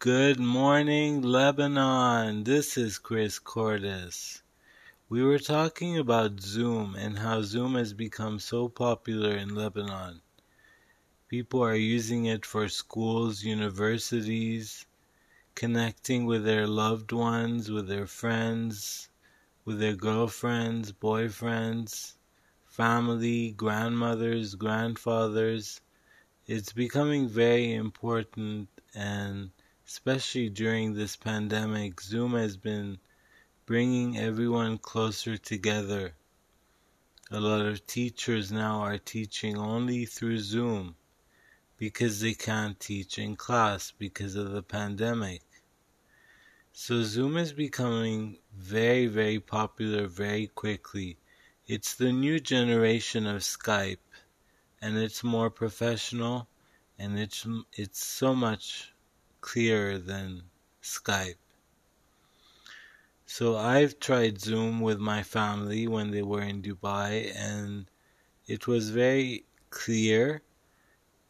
Good morning, Lebanon. This is Chris Cordes. We were talking about Zoom and how Zoom has become so popular in Lebanon. People are using it for schools, universities, connecting with their loved ones, with their friends, with their girlfriends, boyfriends, family, grandmothers, grandfathers. It's becoming very important and especially during this pandemic, Zoom has been bringing everyone closer together. A lot of teachers now are teaching only through Zoom because they can't teach in class because of the pandemic. So Zoom is becoming very, very popular very quickly. It's the new generation of Skype and it's more professional and it's it's so much clearer than Skype. So I've tried Zoom with my family when they were in Dubai and it was very clear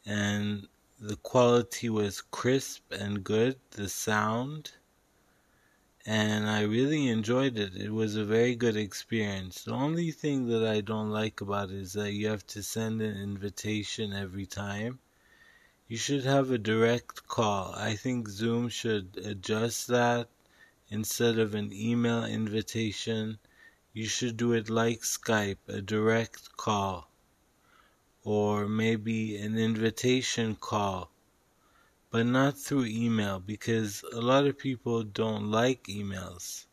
and the quality was crisp and good, the sound and I really enjoyed it. It was a very good experience. The only thing that I don't like about it is that you have to send an invitation every time. You should have a direct call. I think Zoom should adjust that instead of an email invitation, you should do it like Skype, a direct call, or maybe an invitation call, but not through email because a lot of people don't like emails.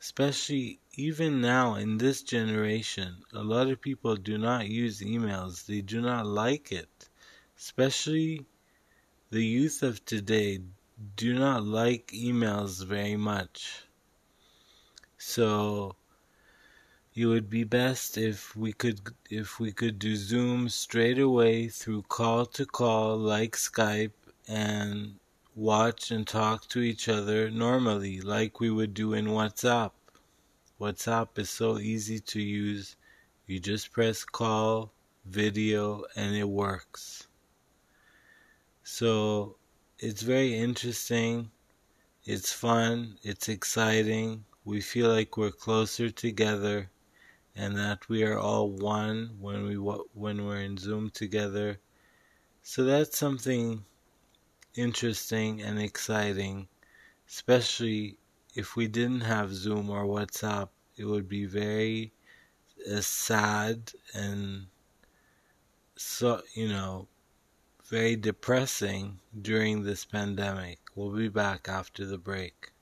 Especially even now in this generation, a lot of people do not use emails, they do not like it. Especially the youth of today do not like emails very much. So it would be best if we could if we could do Zoom straight away through call to call like Skype and watch and talk to each other normally like we would do in WhatsApp. WhatsApp is so easy to use. You just press call, video, and it works. So it's very interesting. It's fun. It's exciting. We feel like we're closer together and that we are all one when we when we're in Zoom together. So that's something interesting and exciting, especially if we didn't have Zoom or WhatsApp. It would be very uh, sad and so you know very depressing during this pandemic. We'll be back after the break.